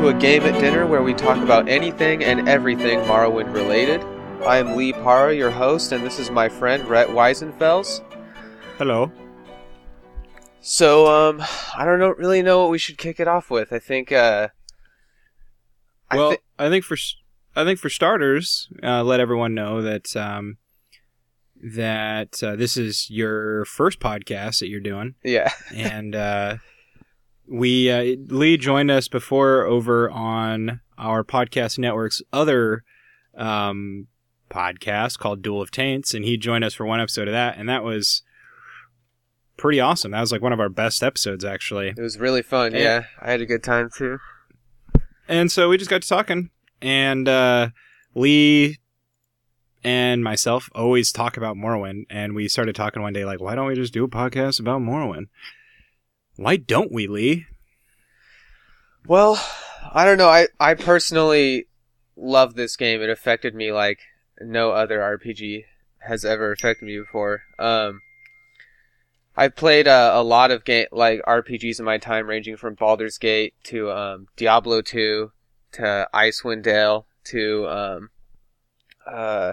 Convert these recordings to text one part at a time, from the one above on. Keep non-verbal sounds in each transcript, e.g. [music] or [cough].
to a game at dinner where we talk about anything and everything Morrowind related. I am Lee Parra, your host, and this is my friend Rhett Weisenfels. Hello. So, um, I don't know, really know what we should kick it off with. I think, uh, I Well, I think for I think for starters, uh, let everyone know that um, that uh, this is your first podcast that you're doing, yeah, and uh, we uh, Lee joined us before over on our podcast network's other um, podcast called Duel of Taints, and he joined us for one episode of that, and that was pretty awesome. That was like one of our best episodes, actually. it was really fun. Hey. Yeah, I had a good time too. And so we just got to talking, and uh, Lee and myself always talk about Morrowind, and we started talking one day like, why don't we just do a podcast about Morrowind? Why don't we, Lee? Well, I don't know. I, I personally love this game. It affected me like no other RPG has ever affected me before. Um, I've played uh, a lot of game like RPGs in my time, ranging from Baldur's Gate to um, Diablo 2 to Icewind Dale to um, uh,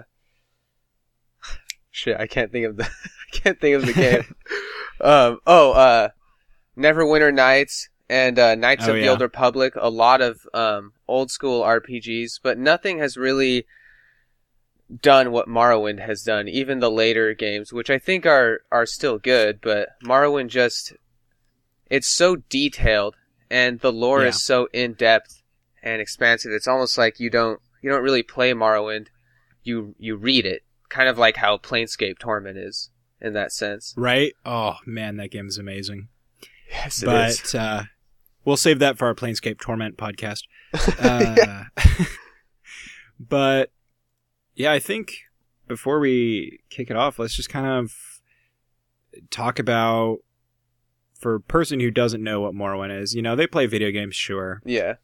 [sighs] shit. I can't think of the [laughs] I can't think of the game. [laughs] um, oh, uh, Neverwinter Nights and uh, Knights Oh, of the yeah. Old Republic. A lot of um, old school RPGs, but nothing has really done what Morrowind has done. Even the later games, which I think are are still good, but Morrowind just it's so detailed and the lore Yeah. is so in depth and expansive. It's almost like you don't you don't really play Morrowind, you you read it, kind of like how Planescape Torment is in that sense. Right? Oh man, that game is amazing. Yes, but uh, we'll save that for our Planescape Torment podcast. [laughs] Uh, [laughs] but yeah, I think before we kick it off, let's just kind of talk about for a person who doesn't know what Morrowind is. You know, they play video games, sure, yeah.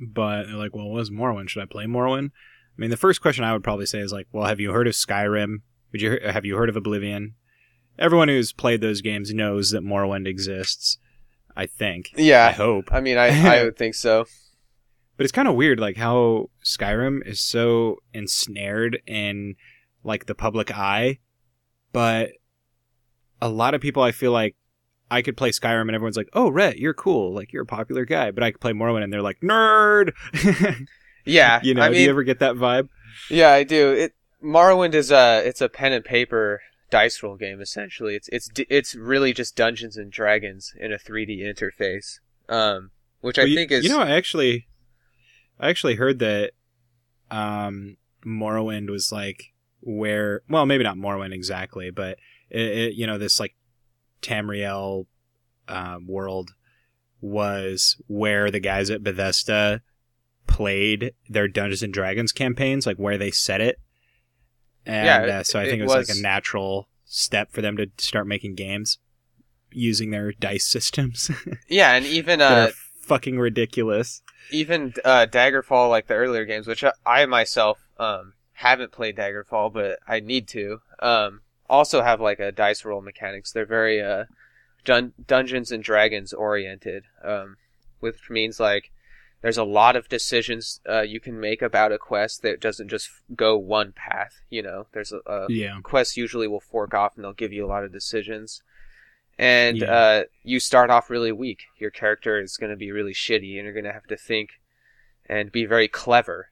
but they're like, well, what is Morrowind? Should I play Morrowind? I mean, the first question I would probably say is like, well, have you heard of Skyrim? Would you have you heard of Oblivion? Everyone who's played those games knows that Morrowind exists. I think. Yeah. I hope. I mean, I, I [laughs] would think so. But it's kind of weird, like how Skyrim is so ensnared in like the public eye, but a lot of people, I feel like, I could play Skyrim and everyone's like, "Oh, Rhett, you're cool. Like you're a popular guy." But I could play Morrowind and they're like, "Nerd." [laughs] Yeah. you know, I do you ever get that vibe? Yeah, I do. It Morrowind is a it's a pen and paper dice roll game essentially. It's it's it's really just Dungeons and Dragons in a 3D interface. Um which I Well, you- think is you know, I actually, I actually heard that um, Morrowind was like where, well, maybe not Morrowind exactly, but it, it, you know, this like Tamriel um, world was where the guys at Bethesda played their Dungeons and Dragons campaigns, like where they set it. And Yeah, uh, so I think it it was, was- like a natural step for them to start making games using their dice systems [laughs] yeah, and even uh fucking ridiculous. even uh Daggerfall like the earlier games, which I, I myself um haven't played Daggerfall, but I need to. Um also have like a dice roll mechanics. They're very uh dun- Dungeons and Dragons oriented. Um which means like there's a lot of decisions uh, you can make about a quest that doesn't just go one path. You know, there's a, a Yeah. quests usually will fork off and they'll give you a lot of decisions. And Yeah. uh, you start off really weak. Your character is going to be really shitty, and you're going to have to think and be very clever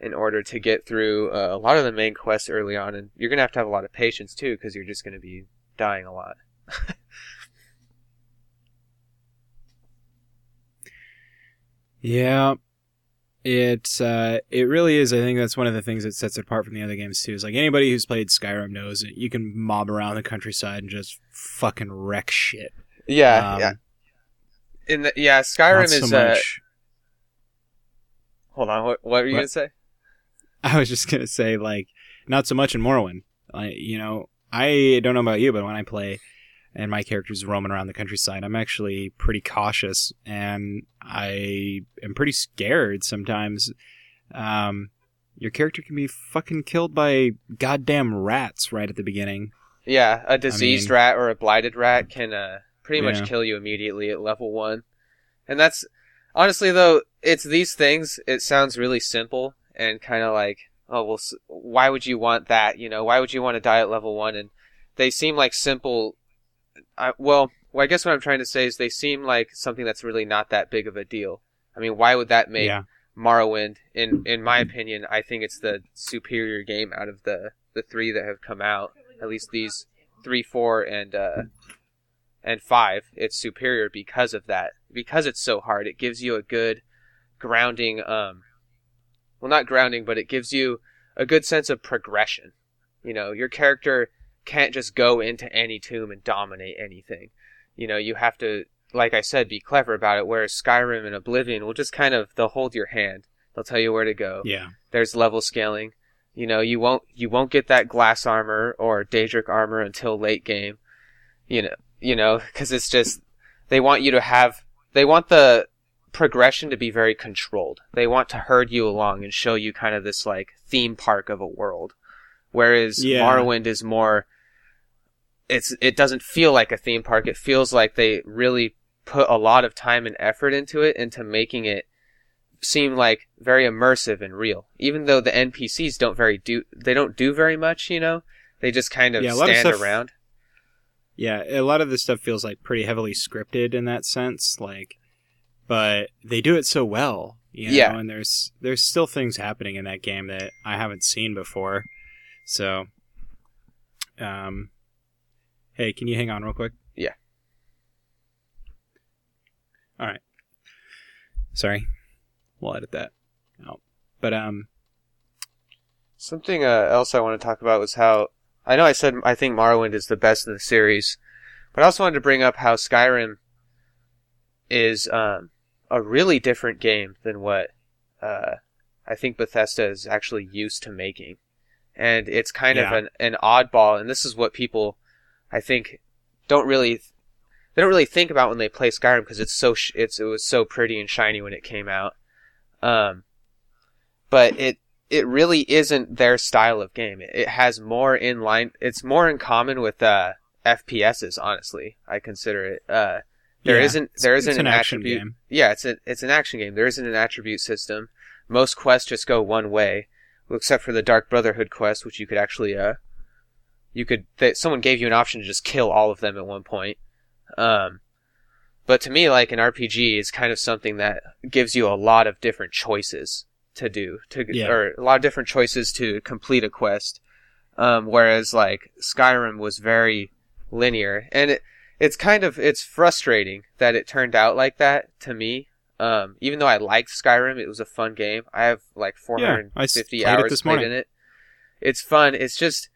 in order to get through uh, a lot of the main quests early on. And you're going to have to have a lot of patience too, because you're just going to be dying a lot. [laughs] Yeah. It's uh it really is I think that's one of the things that sets it apart from the other games too. Is like anybody who's played Skyrim knows that you can mob around the countryside and just fucking wreck shit. Yeah, Um, yeah. In the, yeah, Skyrim so is. Uh, hold on, what, what were you What? going to say? [laughs] I was just gonna say like not so much in Morrowind. Like you know, I don't know about you, but when I play and my character's roaming around the countryside, I'm actually pretty cautious and I am pretty scared sometimes. Um, your character can be fucking killed by goddamn rats right at the beginning. Yeah, a diseased mean- rat or a blighted rat can uh, pretty Yeah. much kill you immediately at level one, and that's honestly though, it's these things. It sounds really simple and kind of like, oh well, why would you want that? You know, why would you want to die at level one? And they seem like simple. I, well, well, I guess what I'm trying to say is they seem like something that's really not that big of a deal. I mean, why would that make yeah, Morrowind? In in my opinion, I think it's the superior game out of the the three that have come out. At least these three, four, and uh, and five. It's superior because of that. Because it's so hard, it gives you a good grounding. Um, well, not grounding, but it gives you a good sense of progression. You know, your character can't just go into any tomb and dominate anything. You know, you have to, like I said, be clever about it. Whereas Skyrim and Oblivion will just kind of they'll hold your hand. They'll tell you where to go. yeah, There's level scaling. You know, you won't you won't get that glass armor or Daedric armor until late game. You know, you know, because it's just they want you to have they want the progression to be very controlled. They want to herd you along and show you kind of this like theme park of a world. Whereas Yeah. Morrowind is more it's it doesn't feel like a theme park. It feels like they really put a lot of time and effort into it into making it seem like very immersive and real. Even though the NPCs don't very do they don't do very much, you know? They just kind of Yeah, lot of stand stuff- around. yeah. A lot of this stuff feels like pretty heavily scripted in that sense, like, but they do it so well. You know? Yeah. and there's there's still things happening in that game that I haven't seen before. So, um, hey, can you hang on real quick? Yeah. All right. Sorry, we'll edit that out. But um, Something uh, else I want to talk about was how I know I said I think Morrowind is the best in the series, but I also wanted to bring up how Skyrim is um, a really different game than what uh, I think Bethesda is actually used to making, and it's kind of an, an oddball. And this is what people, I think, don't really they don't really think about when they play Skyrim because it's so sh- it's it was so pretty and shiny when it came out. Um, but it it really isn't their style of game. It, it has more in line. It's more in common with uh, FPSs. Honestly, I consider it. Uh, there yeah, not there isn't an, an action attribute. game. Yeah, it's a it's an action game. There isn't an attribute system. Most quests just go one way, except for the Dark Brotherhood quest, which you could actually uh, you could that someone gave you an option to just kill all of them at one point. Um, but to me, like an RPG is kind of something that gives you a lot of different choices to do to Yeah. or a lot of different choices to complete a quest. Um, whereas like Skyrim was very linear, and it it's kind of it's frustrating that it turned out like that to me. Um, even though I liked Skyrim, it was a fun game. I have like Yeah, I s- 450 played it hours this played morning. in it. It's fun. It's just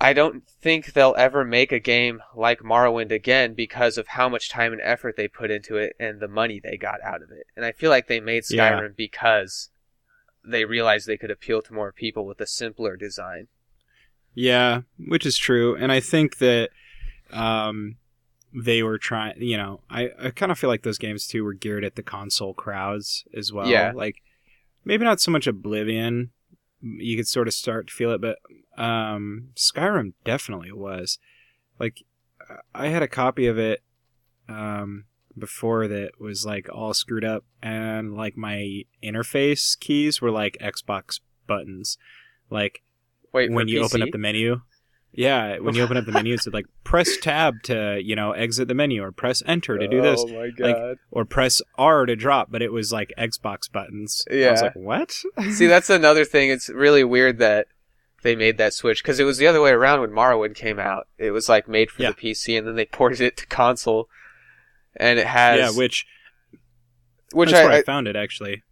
I don't think they'll ever make a game like Morrowind again because of how much time and effort they put into it and the money they got out of it. And I feel like they made Yeah. Skyrim because they realized they could appeal to more people with a simpler design. Yeah, which is true, and I think that um, they were trying. You know, I, I kind of feel like those games too were geared at the console crowds as well. Yeah. like maybe not so much Oblivion. You could sort of start to feel it, but um, Skyrim definitely was. Like, I had a copy of it um, before that was like all screwed up, and like my interface keys were like Xbox buttons, like Wait, when you open up the menu. Yeah, when you open up the menu, it's like [laughs] press tab to you know exit the menu, or press enter to do this, Oh my Like, god! or press R to drop. But it was like Xbox buttons. Yeah, I was like, what? See, that's another thing. It's really weird that they made that switch because it was the other way around when Morrowind came out. It was like made for Yeah. the PC, and then they ported it to console, and it has yeah, which which that's I, where I, I found it actually.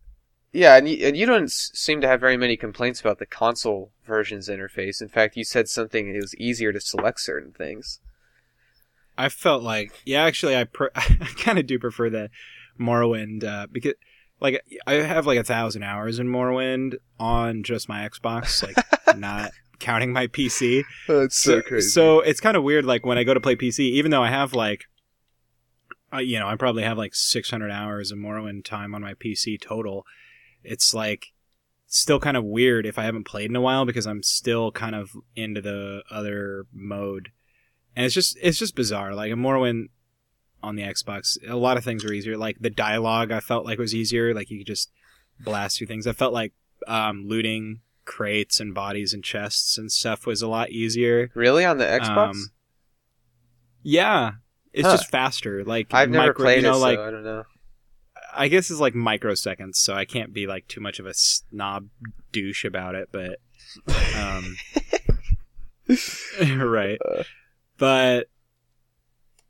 yeah, and you, and you don't seem to have very many complaints about the console version's interface. In fact, you said something it was easier to select certain things. I felt like, yeah, actually, I pre- [laughs] I kind of do prefer the Morrowind uh, because, like, I have like a thousand hours in Morrowind on just my Xbox, like, [laughs] not counting my PC. That's so, so crazy. So it's kind of weird, like when I go to play PC, even though I have like, uh, you know, I probably have like 600 hours of Morrowind time on my PC total. It's like still kind of weird if I haven't played in a while because I'm still kind of into the other mode, and it's just it's just bizarre. Like in Morrowind, on the Xbox. A lot of things were easier. Like the dialogue, I felt like was easier. Like you could just blast through things. I felt like um, looting crates and bodies and chests and stuff was a lot easier. Really on the Xbox? Um, yeah, it's Huh. just faster. Like I've never micro- played you know, it, like so I don't know. I guess it's like microseconds, so I can't be like too much of a snob douche about it, but um [laughs] [laughs] right. But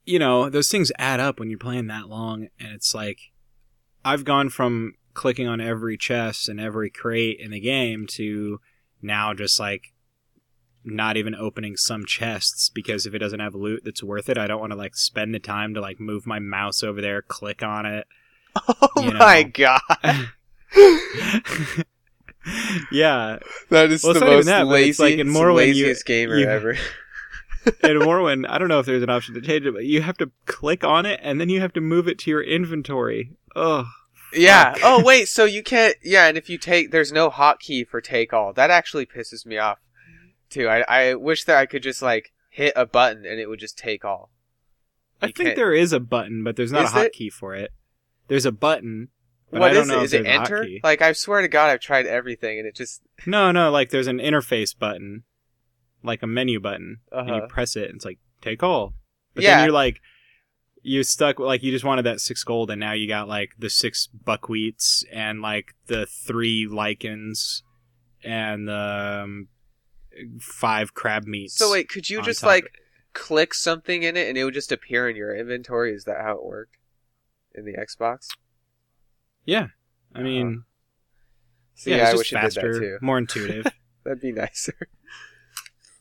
you know, those things add up when you're playing that long and it's like I've gone from clicking on every chest and every crate in the game to now just like not even opening some chests because if it doesn't have loot that's worth it, I don't want to like spend the time to like move my mouse over there, click on it. [laughs] Oh You know. my god. [laughs] [laughs] yeah, That is Well, the most that, lazy, like in Morrowind, you- laziest gamer you- ever. In Morrowind, I don't know if there's an option to change it, but you have to click on it and then you have to move it to your inventory. Ugh. Yeah. Fuck. Oh wait, so you can't. Yeah, and if you take, there's no hotkey for take all. That actually pisses me off too. I I wish that I could just like hit a button and it would just take all. I think can't- there is a button, but there's not Is a hotkey for it. There's a button. But What I don't is know it? it enter? Like I swear to God, I've tried everything and it just. No, no, like there's an interface button, like a menu button, and Uh-huh. you press it, and it's like take all. But Yeah. then you're like, you're stuck. Like you just wanted that six gold, and now you got like the six buckwheats and like the three lichens and the um, five crab meats. So wait, could you just like click something in it and it would just appear in your inventory? Is that how it worked in the Xbox? Yeah, I mean, See, yeah, I it's just wish it did faster, that too. more intuitive. [laughs] That'd be nicer.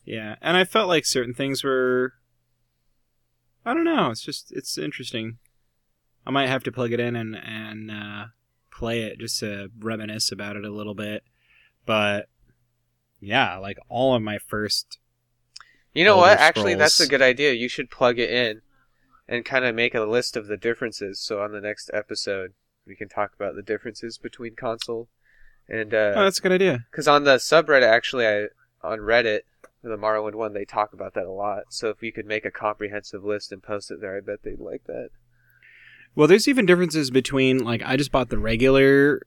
Yeah, and I felt like certain things were. I don't know. It's just it's interesting. I might have to plug it in and and uh, play it just to reminisce about it a little bit. But yeah, like all of my first. You know what? Actually, that's a good idea. You should plug it in and kind of make a list of the differences. So on the next episode, we can talk about the differences between console and oh, uh that's a good idea. because on the subreddit, actually, I on Reddit, the Morrowind one, they talk about that a lot. So if we could make a comprehensive list and post it there, I bet they'd like that. Well, there's even differences between like I just bought the regular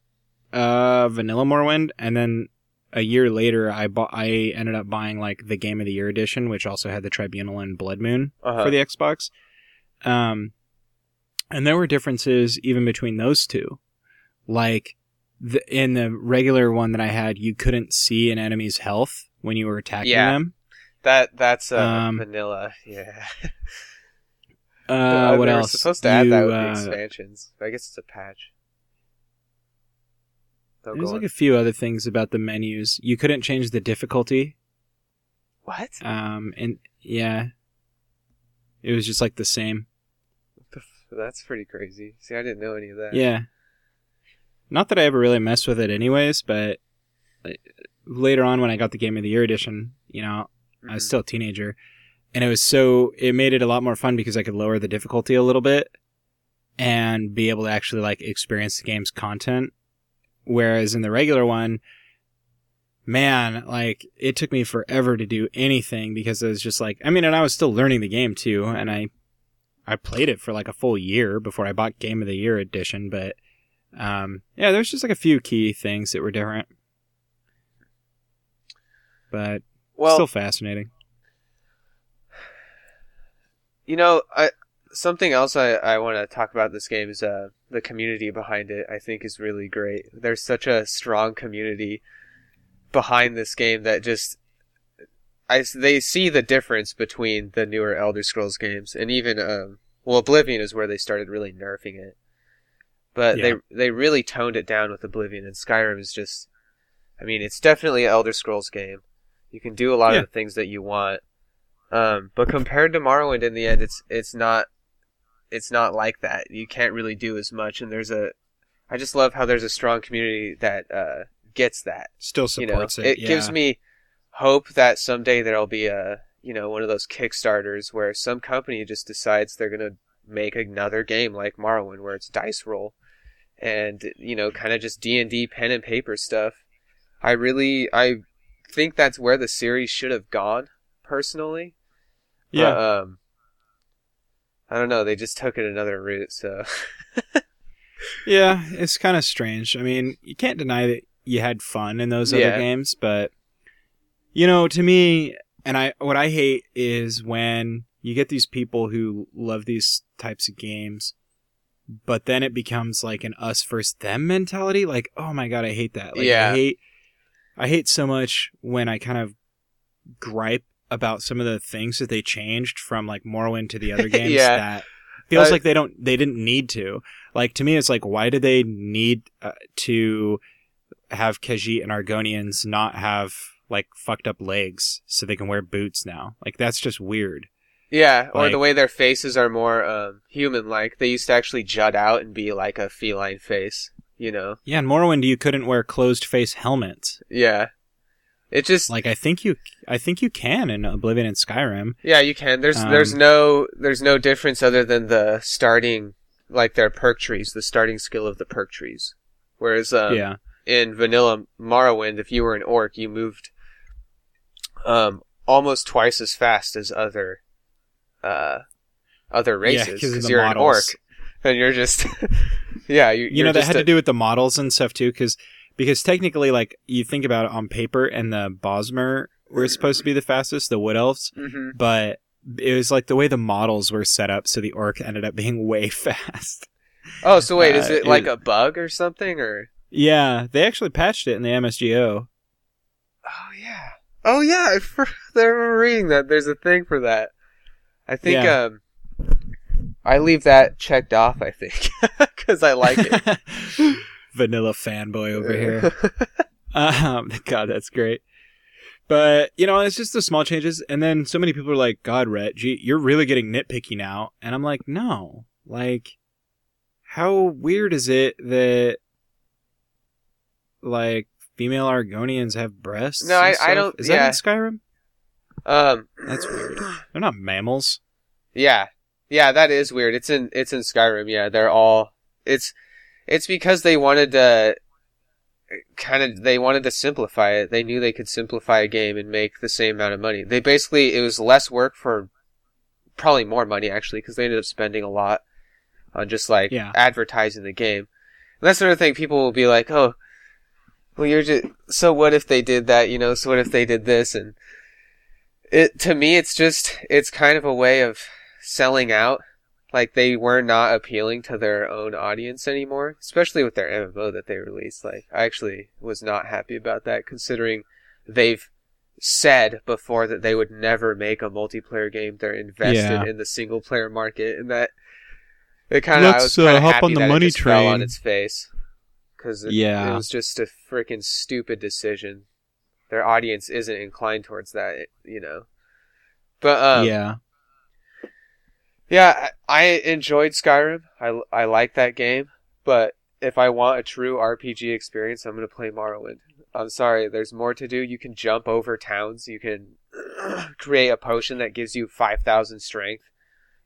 uh vanilla Morrowind and then a year later I bought I ended up buying like the game of the year edition which also had the Tribunal and Bloodmoon Uh-huh. for the Xbox. Um and there were differences even between those two. Like the, in the regular one that I had you couldn't see an enemy's health when you were attacking Yeah. them. That that's uh, Um, vanilla. Yeah. Uh, [laughs] what they were else? supposed to add that with the uh, expansions. I guess it's a patch. Oh, There's like on. a few other things about the menus. You couldn't change the difficulty what? Um, and yeah, it was just like the same. That's pretty crazy. See, I didn't know any of that. Yeah. Not that I ever really messed with it, anyways, but later on when I got the Game of the Year edition, you know, I was Mhm. still a teenager, and it was so it made it a lot more fun because I could lower the difficulty a little bit and be able to actually like experience the game's content. Whereas in the regular one, man, like it took me forever to do anything because it was just like I mean, and I was still learning the game too, and I I played it for like a full year before I bought Game of the Year edition, but um yeah, there's just like a few key things that were different. But Well, still fascinating. you know, I something else I, I want to talk about this game is uh the community behind it. I think is really great. There's such a strong community behind this game that just I they see the difference between the newer Elder Scrolls games and even um well Oblivion is where they started really nerfing it. But Yeah. they they really toned it down with Oblivion and Skyrim is just I mean, it's definitely an Elder Scrolls game. You can do a lot Yeah. of the things that you want. Um, but compared to Morrowind, in the end, it's it's not it's not like that. You can't really do as much, and there's a I just love how there's a strong community that uh, gets that. Still You know, supports it. it gives me hope that someday there'll be a you know one of those Kickstarters where some company just decides they're gonna make another game like Morrowind, where it's dice roll, and you know kind of just D and D pen and paper stuff. I really I think that's where the series should have gone personally. yeah. Um, I don't know. They just took it another route. So [laughs] Yeah, it's kind of strange. I mean, you can't deny that you had fun in those Yeah. other games, but you know, to me, and I what I hate is when you get these people who love these types of games, but then it becomes like an us versus them mentality. Like, oh my god, I hate that. Like, Yeah. I hate, I hate so much when I kind of gripe about some of the things that they changed from like Morrowind to the other [laughs] games Yeah. that feels Uh, like they don't they didn't need to like to me it's like why did they need uh, to have Khajiit and Argonians not have like fucked up legs so they can wear boots now like that's just weird yeah, or the way their faces are more um, human-like. They used to actually jut out and be like a feline face. You know? yeah in Morrowind you couldn't wear closed face helmets Yeah. It just like I think you I think you can in Oblivion and Skyrim Yeah, you can. There's there's Um, no there's no difference other than the starting like their perk trees, the starting skill of the perk trees. Whereas um, yeah in vanilla Morrowind, if you were an orc, you moved um almost twice as fast as other uh other Yeah, races because the you're an orc models. And you're just [laughs] yeah you, you know that had to do with the models and stuff too because because technically like you think about it on paper and the Bosmer were supposed to be the fastest the wood elves hmm but it was like the way the models were set up so the orc ended up [laughs] being way fast Oh, so wait, is Uh, it like it- a bug or something or? yeah they actually patched it in the MGSO Oh yeah. Oh yeah. I I [laughs] remember reading that. There's a thing for that. I think Yeah. um, I leave that checked off. I think [laughs] because I like it. [laughs] Vanilla fanboy over here. Um [laughs] god that's great. But you know it's just the small changes and then so many people are like god Rhett, gee you're really getting nitpicky now. And i'm like no. Like how weird is it that like female argonians have breasts No, I- I don't- is yeah. that in skyrim? Um, That's weird. they're not mammals. Yeah, yeah, that is weird. It's in it's in Skyrim. Yeah, they're all. It's it's because they wanted to kind of they wanted to simplify it. They knew they could simplify a game and make the same amount of money. They basically it was less work for probably more money actually because they ended up spending a lot on just like Yeah. advertising the game. And that's another thing. People will be like, "Oh, well, you're just so what if they did that? You know, so what if they did this?" And it to me, it's just it's kind of a way of selling out. Like they were not appealing to their own audience anymore, especially with their MMO that they released. Like I actually was not happy about that, considering they've said before that they would never make a multiplayer game. They're invested Yeah. in the single player market, and that it kind of I was uh, kind of hop happy on the that money it just fell on its face because it, Yeah. it was just a freaking stupid decision. Their audience isn't inclined towards that, you know. But um, yeah yeah, I, enjoyed Skyrim. I, I like that game, but if I want a true RPG experience, I'm gonna play Morrowind. I'm sorry, there's more to do. You can jump over towns. You can [clears throat] create a potion that gives you five thousand strength.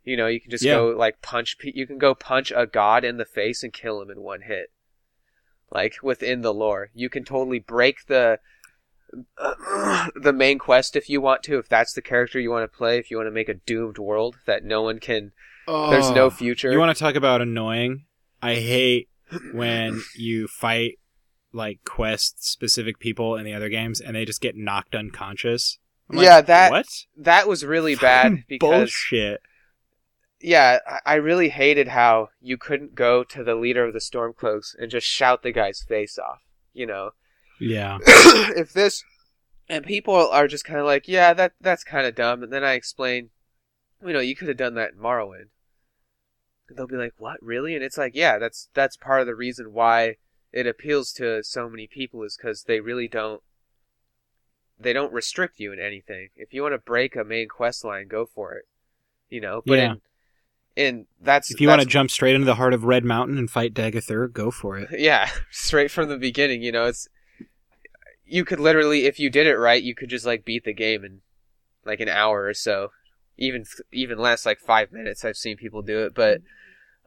You know, you can just Yeah. go like punch. You can go punch a god in the face and kill him in one hit. Like within the lore, you can totally break the the main quest if you want to. If that's the character you want to play, if you want to make a doomed world that no one can oh, there's no Oh. future. You want to talk about annoying? I hate when you fight like quest specific people in the other games and they just get knocked unconscious. I'm like, Yeah, that- what that was really [laughs] bad because bullshit. yeah, I- I really hated how you couldn't go to the leader of the Stormcloaks and just shout the guy's face off. You know, Yeah, [coughs] if this and people are just kind of like, yeah, that that's kind of dumb. And then I explain, you know, you could have done that in Morrowind. And they'll be like, what, really? And it's like, yeah, that's that's part of the reason why it appeals to so many people is because they really don't they don't restrict you in anything. If you want to break a main quest line, go for it. You know, but Yeah. in in that's if you want to jump straight into the heart of Red Mountain and fight Dagoth Ur, go for it. [laughs] yeah, [laughs] straight from the beginning, you know, it's you could literally if you did it right, you could just like beat the game in like an hour or so. Even even less like 5 minutes. I've seen people do it, but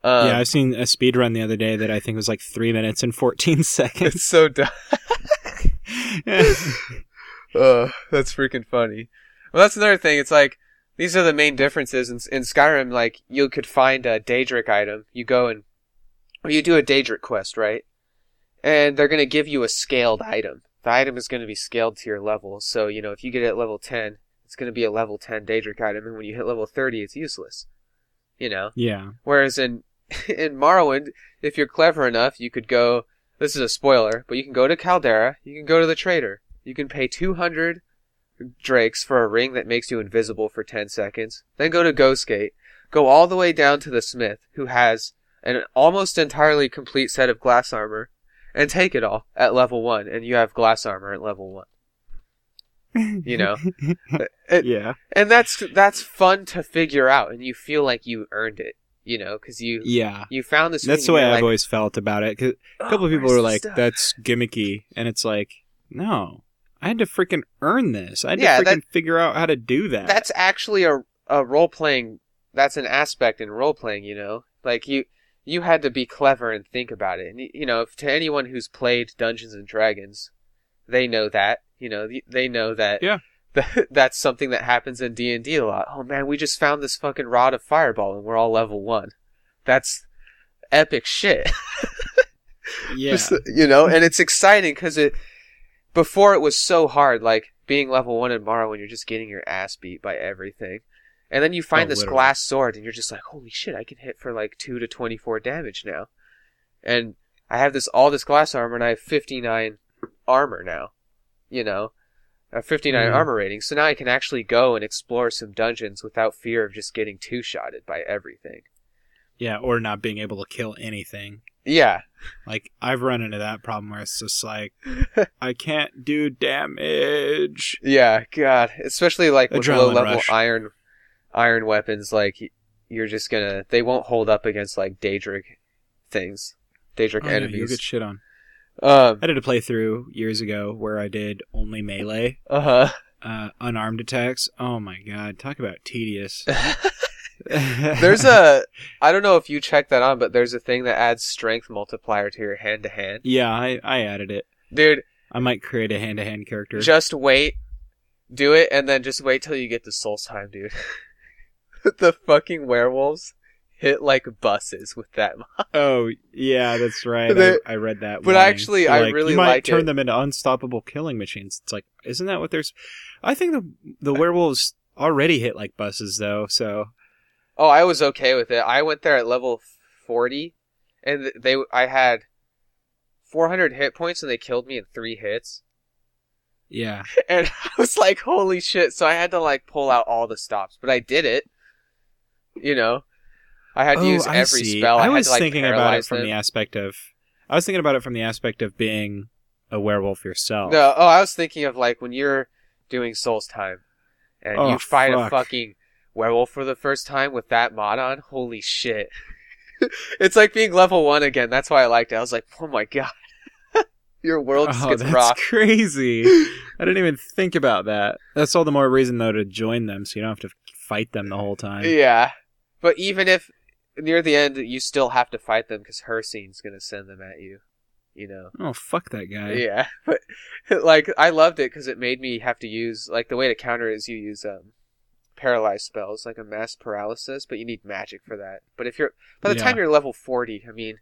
um, yeah, I've seen a speed run the other day that I think was like three minutes and fourteen [laughs] seconds. it's so dumb. Uh, [laughs] that's freaking funny. Well, that's another thing. It's like these are the main differences in, in Skyrim. Like you could find a Daedric item, you go and or you do a Daedric quest, right? And they're gonna give you a scaled item. The item is gonna be scaled to your level. So you know if you get it at level ten, it's gonna be a level ten Daedric item, and when you hit level thirty, it's useless. You know. Yeah. Whereas in [laughs] in Morrowind, if you're clever enough, you could go. This is a spoiler, but you can go to Caldera. You can go to the trader. You can pay 200 drakes for a ring that makes you invisible for 10 seconds. Then go to Ghostgate. Go all the way down to the smith, who has an almost entirely complete set of glass armor, and take it all at level 1, and you have glass armor at level 1. You know? [laughs] It- yeah. and that's that's fun to figure out, and you feel like you earned it, you know, because you Yeah. you found this. That's the way I've like, always felt about it. Cause a oh, couple "Oh, of people were like, stuff?" "That's gimmicky," and it's like, no, I had to freaking earn this. I had Yeah, to that- freaking figure out how to do that. that's actually a a role playing. That's an aspect in role playing, you know, like you you had to be clever and think about it, and you know, if, to anyone who's played Dungeons and Dragons, they know that, you know, they know that. Yeah. [laughs] that- That's something that happens in D and D a lot. Oh man, we just found this fucking rod of fireball and we're all level one. That's epic shit. [laughs] yeah. Just, you know, and it's exciting because it before it was so hard, like being level one in Morrowind you're just getting your ass beat by everything, and then you find Oh, this literally. glass sword and you're just like, holy shit, I can hit for like two to twenty four damage now, and I have this all this glass armor and I have fifty nine armor now, you know. A 59 Mhm. armor rating, so now I can actually go and explore some dungeons without fear of just getting two shotted by everything. yeah, or not being able to kill anything. Yeah, Like I've run into that problem where it's just like [laughs] I can't do damage. Yeah, God, especially like with Adrenaline low level rush. iron iron weapons, like you're just gonna they won't hold up against like Daedric things, Daedric Oh, yeah, you'll enemies. get shit on. um, I did a playthrough years ago where I did only melee, uh huh. uh, unarmed attacks. Oh my god, talk about tedious. [laughs] [laughs] there's a I don't know if you checked that on, but there's a thing that adds strength multiplier to your hand to hand. yeah, I I added it. Dude, I might create a hand to hand character. just wait, do it, and then just wait till you get to Solstheim, dude. [laughs] [laughs] the fucking werewolves hit like buses with that [laughs] oh yeah, that's right. They- I, I read that. but warning. actually, They're I really you might like turn it. them into unstoppable killing machines. It's like, isn't that what there's? I think the the werewolves already hit like buses though. So Oh, I was okay with it. I went there at level 40 and they I had 400 hit points and they killed me in 3 hits. yeah, [laughs] And I was like, "Holy shit." So I had to like pull out all the stops, but I did it. You know. I had to oh, use Oh, I every see. spell. I, I was to, like, thinking about it from them. the aspect of. I was thinking about it from the aspect of being a werewolf yourself. No, oh, I was thinking of like when you're doing Solstheim and Oh, you fight a fucking werewolf for the first time with that mod on. Holy shit. [laughs] it's like being level 1 again. That's why I liked it. I was like, "Oh my god." [laughs] Your world just oh, gets that's rocked. crazy. [laughs] I didn't even think about that. That's all the more reason though to join them, so you don't have to fight them the whole time. Yeah. But even if near the end you still have to fight them because Hircine's gonna send them at you. You know. Oh fuck that guy. Yeah. [laughs] But like I loved it because it made me have to use like the way to counter it is you use um paralyzed spells like a mass paralysis, but you need magic for that. But if you're by the Yeah. time you're level forty, I mean,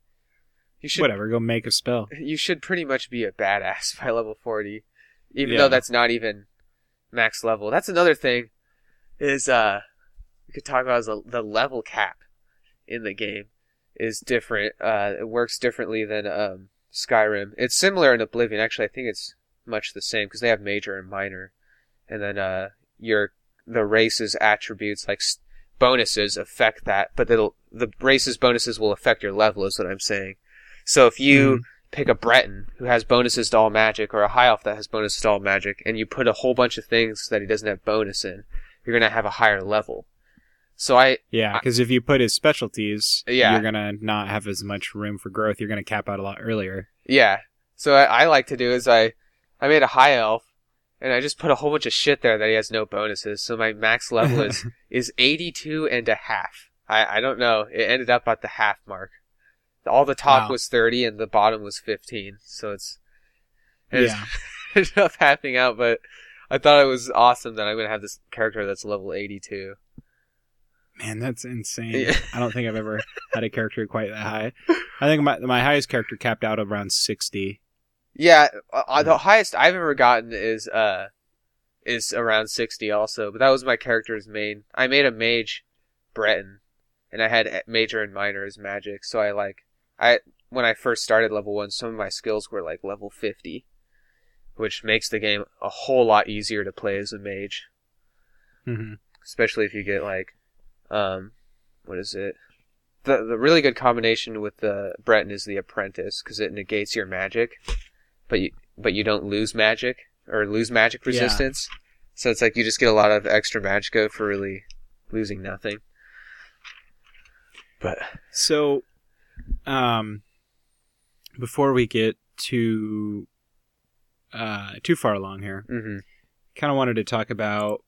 you should Whatever, go make a spell. [laughs] you should pretty much be a badass [laughs] by level 40 even Yeah. though that's not even max level that's another thing is uh we could talk about is the, the level cap in the game is different uh it works differently than um skyrim it's similar in oblivion actually i think it's much the same because they have major and minor and then uh your the race's attributes like bonuses affect that but it'll the race's bonuses will affect your level is what i'm saying so if you Mhm. pick a Breton who has bonuses to all magic, or a High Elf that has bonuses to all magic, and you put a whole bunch of things that he doesn't have bonus in, you're gonna have a higher level. So I, Yeah, because if you put his specialties, Yeah. you're gonna not have as much room for growth. You're gonna cap out a lot earlier. yeah. So I, I like to do is I, I made a High Elf, and I just put a whole bunch of shit there that he has no bonuses. So my max level is [laughs] is 82 and a half. I, I don't know. It ended up at the half mark. All the top Wow. was 30 and the bottom was 15. So it's, it's yeah, ended up happening out, but I thought it was awesome that I'm gonna have this character that's level 82. Man, that's insane. Yeah. I don't think I've ever [laughs] had a character quite that high. I think my my highest character capped out around sixty. Yeah, uh, the highest I've ever gotten is uh is around sixty also, but that was my character's main. I made a mage, Breton, and I had major and minor as magic. So I like I when I first started level one, some of my skills were like level fifty, which makes the game a whole lot easier to play as a mage, Mm-hmm. especially if you get like, um, what is it? The the really good combination with the Breton is the apprentice because it negates your magic, but you but you don't lose magic or lose magic Yeah. resistance. So it's like you just get a lot of extra magicka for really losing nothing. But So, um, before we get too uh too far along here, hmm kind of wanted to talk about,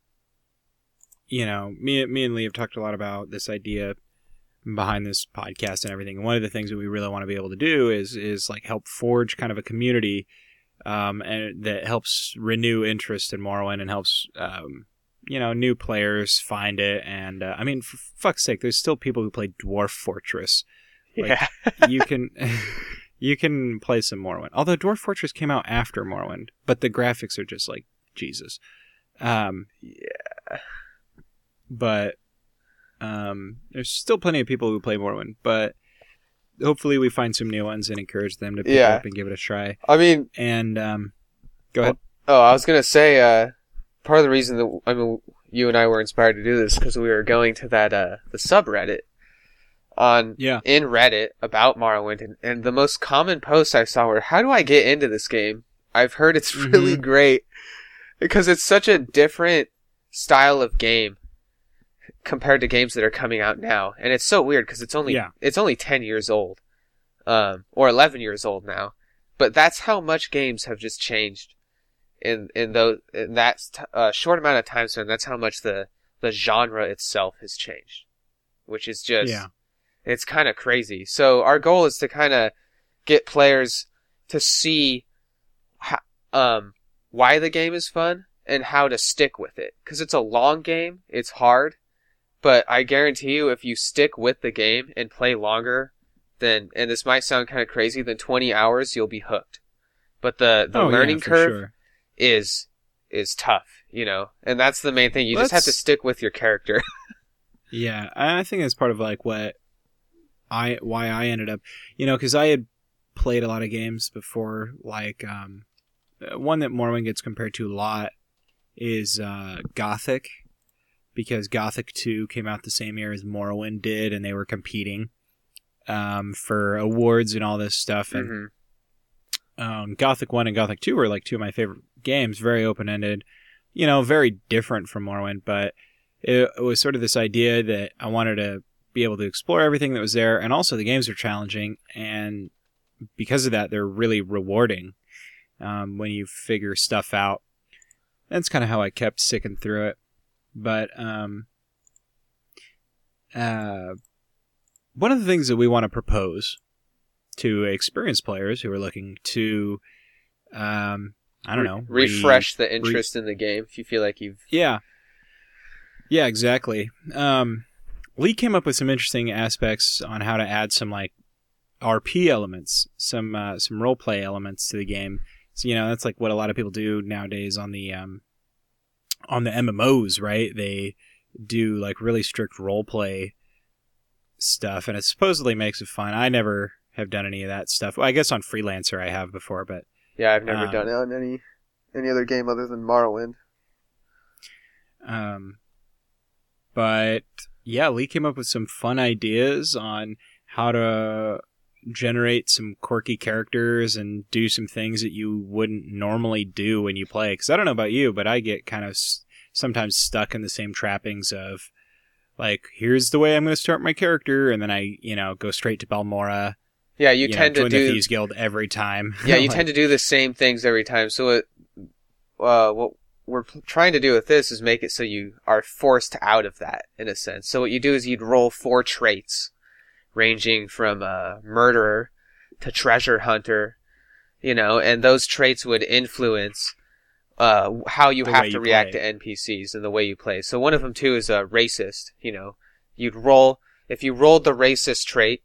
you know, me me and Lee have talked a lot about this idea behind this podcast and everything. And one of the things that we really want to be able to do is is like help forge kind of a community, um, and that helps renew interest in Morrowind and helps, um, you know, new players find it. And uh, I mean, for fuck's sake, there's still people who play Dwarf Fortress. Like, yeah, [laughs] you can. [laughs] You can play some Morrowind. Although Dwarf Fortress came out after Morrowind, but the graphics are just like Jesus. Um, yeah, but um, there's still plenty of people who play Morrowind, but hopefully we find some new ones and encourage them to pick Yeah. up and give it a try. I mean, And um, go ahead. Oh, I was gonna say, uh, part of the reason that I mean you and I were inspired to do this because we were going to that uh the subreddit on Yeah. in Reddit about Morrowind, and, and the most common posts I saw were, "How do I get into this game? I've heard it's [laughs] really Mhm. great because it's such a different style of game compared to games that are coming out now, and it's so weird because it's only Yeah. it's only ten years old, um, or eleven years old now, but that's how much games have just changed in in those in that t- uh, short amount of time span. That's how much the the genre itself has changed, which is just Yeah. it's kind of crazy. So our goal is to kind of get players to see how, um why the game is fun and how to stick with it because it's a long game. It's hard, but I guarantee you, if you stick with the game and play longer, then and this might sound kind of crazy, than 20 hours, you'll be hooked. But the the Oh, learning for curve sure. is is tough, you know, and that's the main thing. You Well, just have to stick with your character. [laughs] Yeah, I think that's part of like what I why I ended up, you know, because I had played a lot of games before. Like um, uh, one that Morrowind gets compared to a lot is uh, Gothic, because Gothic Two came out the same year as Morrowind did, and they were competing um, for awards and all this stuff. And Mhm. um, Gothic One and Gothic Two were like two of my favorite games. Very open ended, you know, very different from Morrowind, but it, it was sort of this idea that I wanted to be able to explore everything that was there, and also the games are challenging, and because of that, they're really rewarding um, when you figure stuff out. That's kind of how I kept sticking through it. But um, uh, one of the things that we want to propose to experienced players who are looking to, um, I don't know, Re- re- refresh the interest in the game if you feel like you've yeah. Yeah, exactly. Um, Lee came up with some interesting aspects on how to add some like RP elements, some uh, some role play elements to the game. So you know that's like what a lot of people do nowadays on the um, on the MMOs, right? They do like really strict role play stuff, and it supposedly makes it fun. I never have done any of that stuff. Well, I guess on Freelancer I have before, but yeah, I've never Um, done it on any any other game other than Morrowind. Um, but yeah, Lee came up with some fun ideas on how to generate some quirky characters and do some things that you wouldn't normally do when you play. Because I don't know about you, but I get kind of s- sometimes stuck in the same trappings of like, here's the way I'm going to start my character, and then I, you know, go straight to Balmora. Yeah, you, know, tend join to the do Thieves Guild every time. yeah, you [laughs] tend to do the same things every time. So it, uh, what we're trying to do with this is make it so you are forced out of that in a sense. So what you do is you'd roll four traits, ranging from uh, murderer to treasure hunter, you know, and those traits would influence uh, how you The have to you react play. to NPCs and the way you play. So one of them too is a racist. You know, You'd roll if you rolled the racist trait,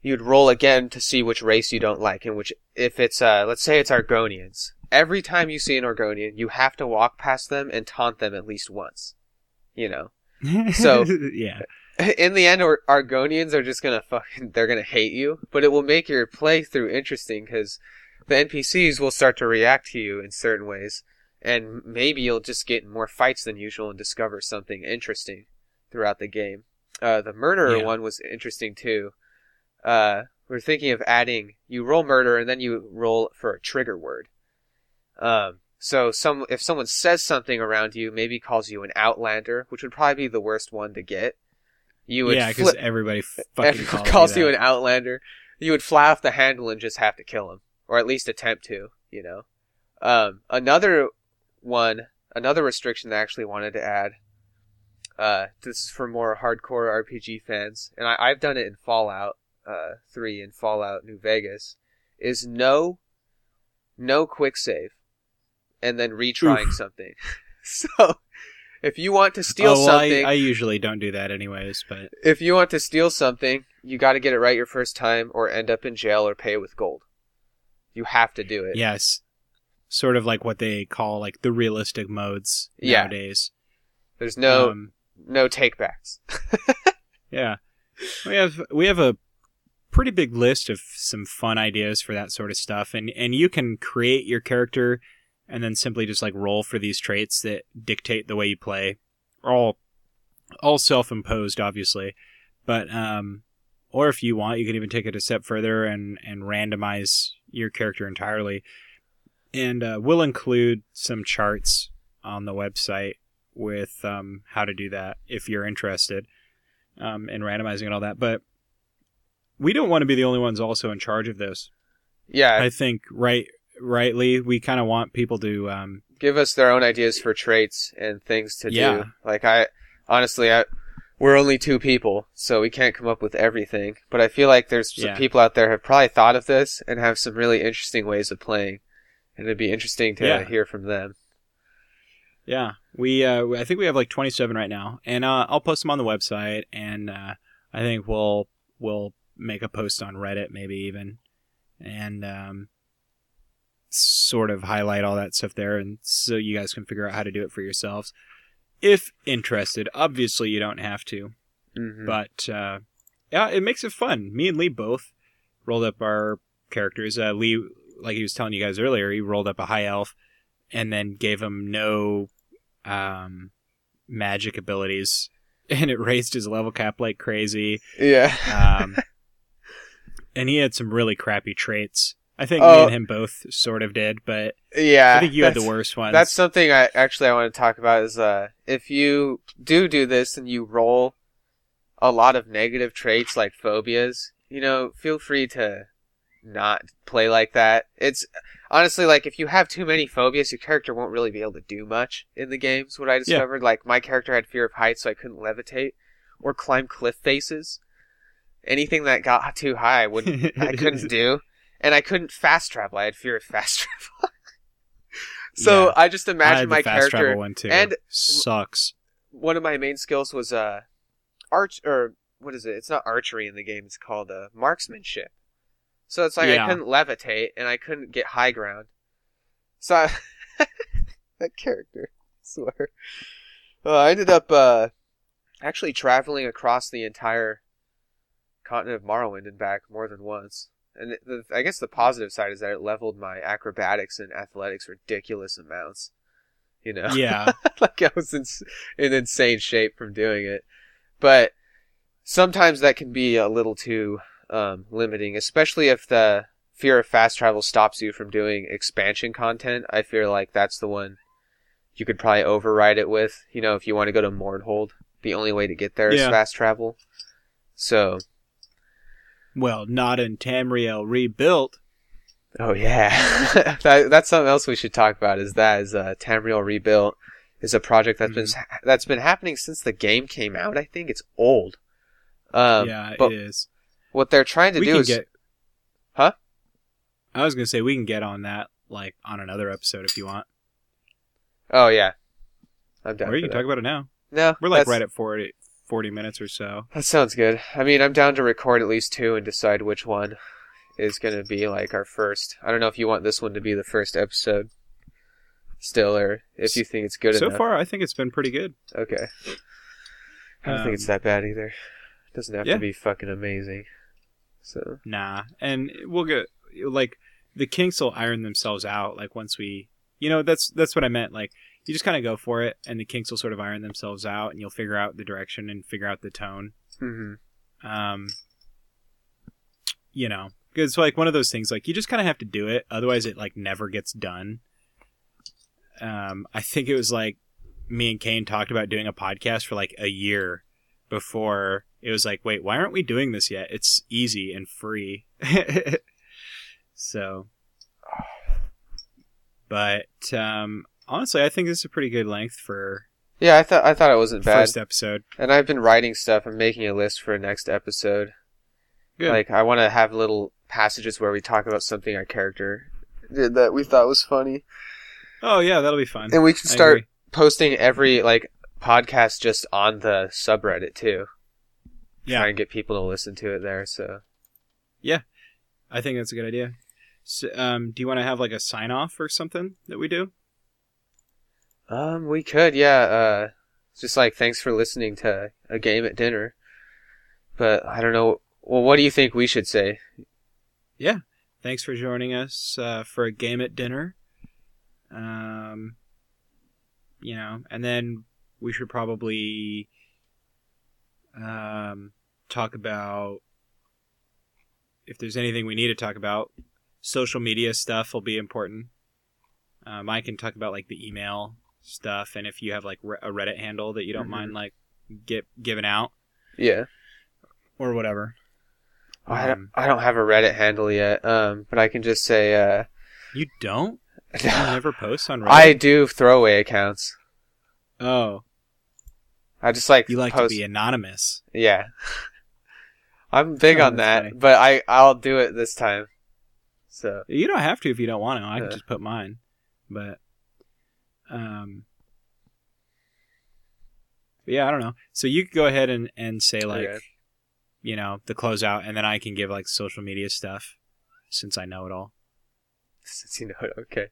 you'd roll again to see which race you don't like and which if it's uh let's say it's Argonians. Every time you see an Argonian, you have to walk past them and taunt them at least once. You know. [laughs] So- yeah, in the end, Ar- Argonians are just gonna fucking, they're gonna hate you, but it will make your playthrough interesting because the NPCs will start to react to you in certain ways, and maybe you'll just get in more fights than usual and discover something interesting throughout the game. Uh, the murderer Yeah. one was interesting too. Uh, we're thinking of adding, you roll murder and then you roll for a trigger word. Um, so some if someone says something around you, maybe calls you an outlander, which would probably be the worst one to get. You would yeah, because flip, everybody [laughs] fucking [laughs] calls, calls you, you an outlander. You would fly off the handle and just have to kill him, or at least attempt to. You know. Um, another one, another restriction that I actually wanted to add. Uh, this is for more hardcore RPG fans, and I, I've done it in Fallout uh, Three and Fallout New Vegas. Is no, no quick save, and then retrying something. [laughs] so, if you want to steal oh, well, something, I, I usually don't do that anyways, but if you want to steal something, you got to get it right your first time, or end up in jail, or pay with gold. You have to do it. yes, sort of like what they call like the realistic modes Yeah. nowadays. There's no Um, no takebacks. [laughs] yeah, we have we have a pretty big list of some fun ideas for that sort of stuff, and and you can create your character and then simply just like roll for these traits that dictate the way you play. All all self-imposed, obviously, but um, or if you want, you can even take it a step further and and randomize your character entirely. And uh, we'll include some charts on the website with um, how to do that if you're interested um, in randomizing and all that. But we don't want to be the only ones also in charge of this. Yeah, I think right, rightly, we kind of want people to. Um, give us their own ideas for traits and things to Yeah. do. Like I, honestly, I, we're only two people, so we can't come up with everything. But I feel like there's some Yeah. people out there have probably thought of this and have some really interesting ways of playing, and it'd be interesting to Yeah. hear from them. yeah, we. Uh, I think we have like 27 right now, and uh, I'll post them on the website, and uh, I think we'll we'll make a post on Reddit, maybe even, and um, sort of highlight all that stuff there, and so you guys can figure out how to do it for yourselves. If interested, obviously you don't have to. hmm but uh, yeah, it makes it fun. Me and Lee both rolled up our characters. Uh, Lee, like he was telling you guys earlier, he rolled up a high elf and then gave him no um, magic abilities, [laughs] and it raised his level cap like crazy. yeah. Um, [laughs] and he had some really crappy traits. I think me Oh. and him both sort of did, but yeah. I think you had the worst ones. That's something I actually I want to talk about is uh if you do do this and you roll a lot of negative traits like phobias, you know, feel free to not play like that. It's honestly like if you have too many phobias, your character won't really be able to do much in the games. What I discovered, like my character had fear of heights, so I couldn't levitate or climb cliff faces. Anything that got too high, I wouldn't I [laughs] couldn't do. And I couldn't fast travel. I had fear of [laughs] fast travel. so Yeah. I just I had imagine the my character. one too. and- sucks. One of my main skills was uh, arch or what is it? It's not archery in the game. It's called uh, marksmanship. So it's like Yeah. I couldn't levitate and I couldn't get high ground. So I, [laughs] that character, I swear. Uh, I ended up uh, actually traveling across the entire continent of Morrowind and back more than once. And the, I guess the positive side is that it leveled my acrobatics and athletics ridiculous amounts. You know, Yeah. [laughs] like I was in, in insane shape from doing it. But sometimes that can be a little too um, limiting, especially if the fear of fast travel stops you from doing expansion content. I feel like that's the one you could probably override it with. You know, if you want to go to Mournhold, the only way to get there is Yeah. fast travel. So, Well, not in Tamriel rebuilt. oh yeah, [laughs] that, that's something else we should talk about. Is that is uh, Tamriel rebuilt is a project that's been that's been happening since the game came out. I think it's old. Um, yeah, but it is. what they're trying to we do is get. Huh? I was gonna say we can get on that like on another episode if you want, oh yeah, I'm down. or you can that. talk about it now. No, We're like that's- right at 40, forty minutes or so. That sounds good. I mean, I'm down to record at least two and decide which one is going to be like our first. I don't know if you want this one to be the first episode still, or if you think it's good enough. so enough. far, I think it's been pretty good. Okay. I don't think it's Um, that bad either. It doesn't have yeah. to be fucking amazing. So Nah, and we'll get like the kinks will iron themselves out. Like once we, you know, that's that's what I meant. Like you just kind of go for it, and the kinks will sort of iron themselves out, and you'll figure out the direction and figure out the tone. hmm Um, you know, it's like one of those things. Like you just kind of have to do it, otherwise it like never gets done. Um, I think it was like me and Kane talked about doing a podcast for like a year before it was like, wait, why aren't we doing this yet? It's easy and free. [laughs] so, but um, honestly, I think this is a pretty good length for yeah, I thought I thought it wasn't bad. first episode. And I've been writing stuff. I'm making a list for next episode. Good. Like I want to have little passages where we talk about something our character did that we thought was funny, oh yeah, that'll be fun. and we can start posting every like podcast just on the subreddit too. Yeah. Try and get people to listen to it there. So Yeah, I think that's a good idea. So, um, do you want to have like a sign off or something that we do? Um, we could yeah. Uh, just like thanks for listening to a game at dinner. But I don't know. Well, what do you think we should say? Yeah, thanks for joining us uh, for a game at dinner. Um, you know, and then we should probably um, talk about if there's anything we need to talk about. Social media stuff will be important. Um, I can talk about like the email stuff, and if you have like a Reddit handle that you don't Mhm. mind like get giving out Yeah. or whatever. I don't, Um, I don't have a Reddit handle yet. Um, but I can just say uh. You don't? [laughs] You never post on Reddit? I do throwaway accounts. oh, I just like you like post. to be anonymous. Yeah, [laughs] I'm big Oh, on that, funny. but I I'll do it this time. So You don't have to if you don't want to. I can Yeah. just put mine. But um yeah, I don't know. So you could go ahead and, and say like Okay. you know, the closeout and then I can give like social media stuff since I know it all. since you know it, okay.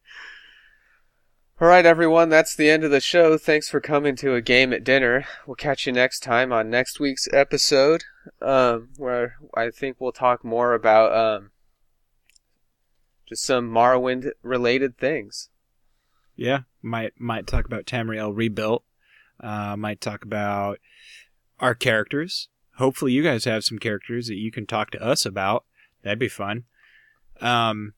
All right, everyone, that's the end of the show. Thanks for coming to a game at dinner. We'll catch you next time on next week's episode, um, where I think we'll talk more about um, just some Morrowind related things. Yeah, might might talk about Tamriel rebuilt. Uh, might talk about our characters. Hopefully, you guys have some characters that you can talk to us about. That'd be fun. Um,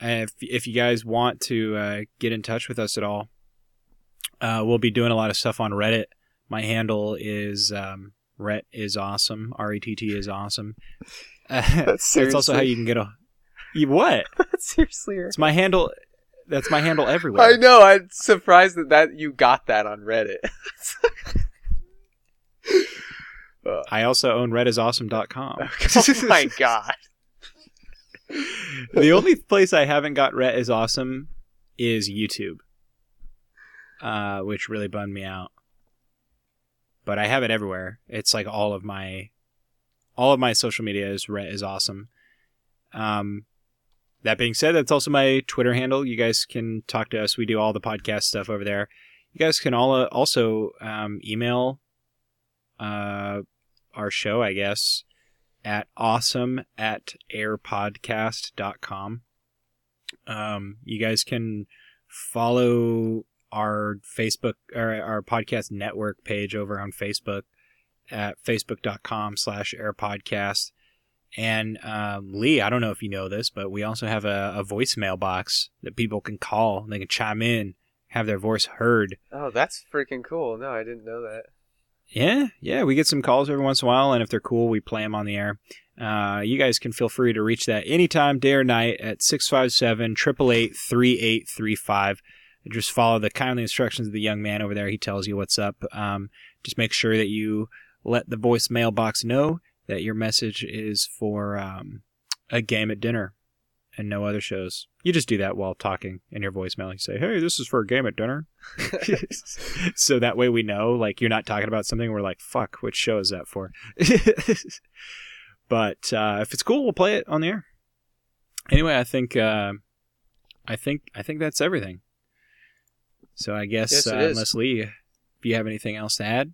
if if you guys want to uh, get in touch with us at all, uh, we'll be doing a lot of stuff on Reddit. My handle is um, Rhett is awesome. R E T T is awesome. [laughs] That's That's also how you can get a. You what? [laughs] seriously. It's my handle. That's my handle everywhere. I know. I'm surprised that, that you got that on Reddit. [laughs] I also own rhettisawesome.com. [laughs] oh my god. the only place I haven't got Rhett is awesome is YouTube, uh, which really bummed me out. But I have it everywhere. It's like all of my, all of my social media is Rhett is awesome. Um, that being said, that's also my Twitter handle. You guys can talk to us. We do all the podcast stuff over there. You guys can all uh, also um, email uh, our show, I guess, at awesome at airpodcast.com. Um, you guys can follow our Facebook or our podcast network page over on Facebook at facebook.com slash airpodcast. And um, Lee, I don't know if you know this, but we also have a, a voicemail box that people can call. They can chime in, have their voice heard. Oh, that's freaking cool. No, I didn't know that. Yeah, yeah, we get some calls every once in a while, and if they're cool, we play them on the air. Uh, you guys can feel free to reach that anytime, day or night, at 657 888 3835. Just follow the kindly instructions of the young man over there. He tells you what's up. Um, just make sure that you let the voicemail box know that your message is for um, a game at dinner. and no other shows. You just do that while talking in your voicemail. You say, "Hey, this is for a game at dinner," [laughs] [laughs] so that way we know, like, you're not talking about something. We're like, "Fuck, which show is that for?" [laughs] but uh, if it's cool, we'll play it on the air. Anyway, I think, uh, I think, I think that's everything. So I guess, Yes, uh, unless Lee, if you have anything else to add,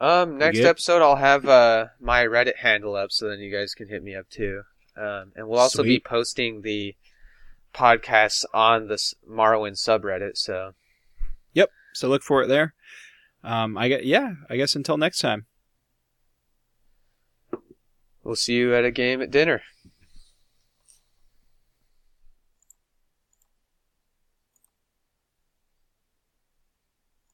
Um, next episode I'll have uh my Reddit handle up, so then you guys can hit me up too. Um, and we'll also be posting the podcasts on the s- Morrowind subreddit. So yep. so look for it there. Um, I get, yeah, I guess until next time. we'll see you at a game at dinner.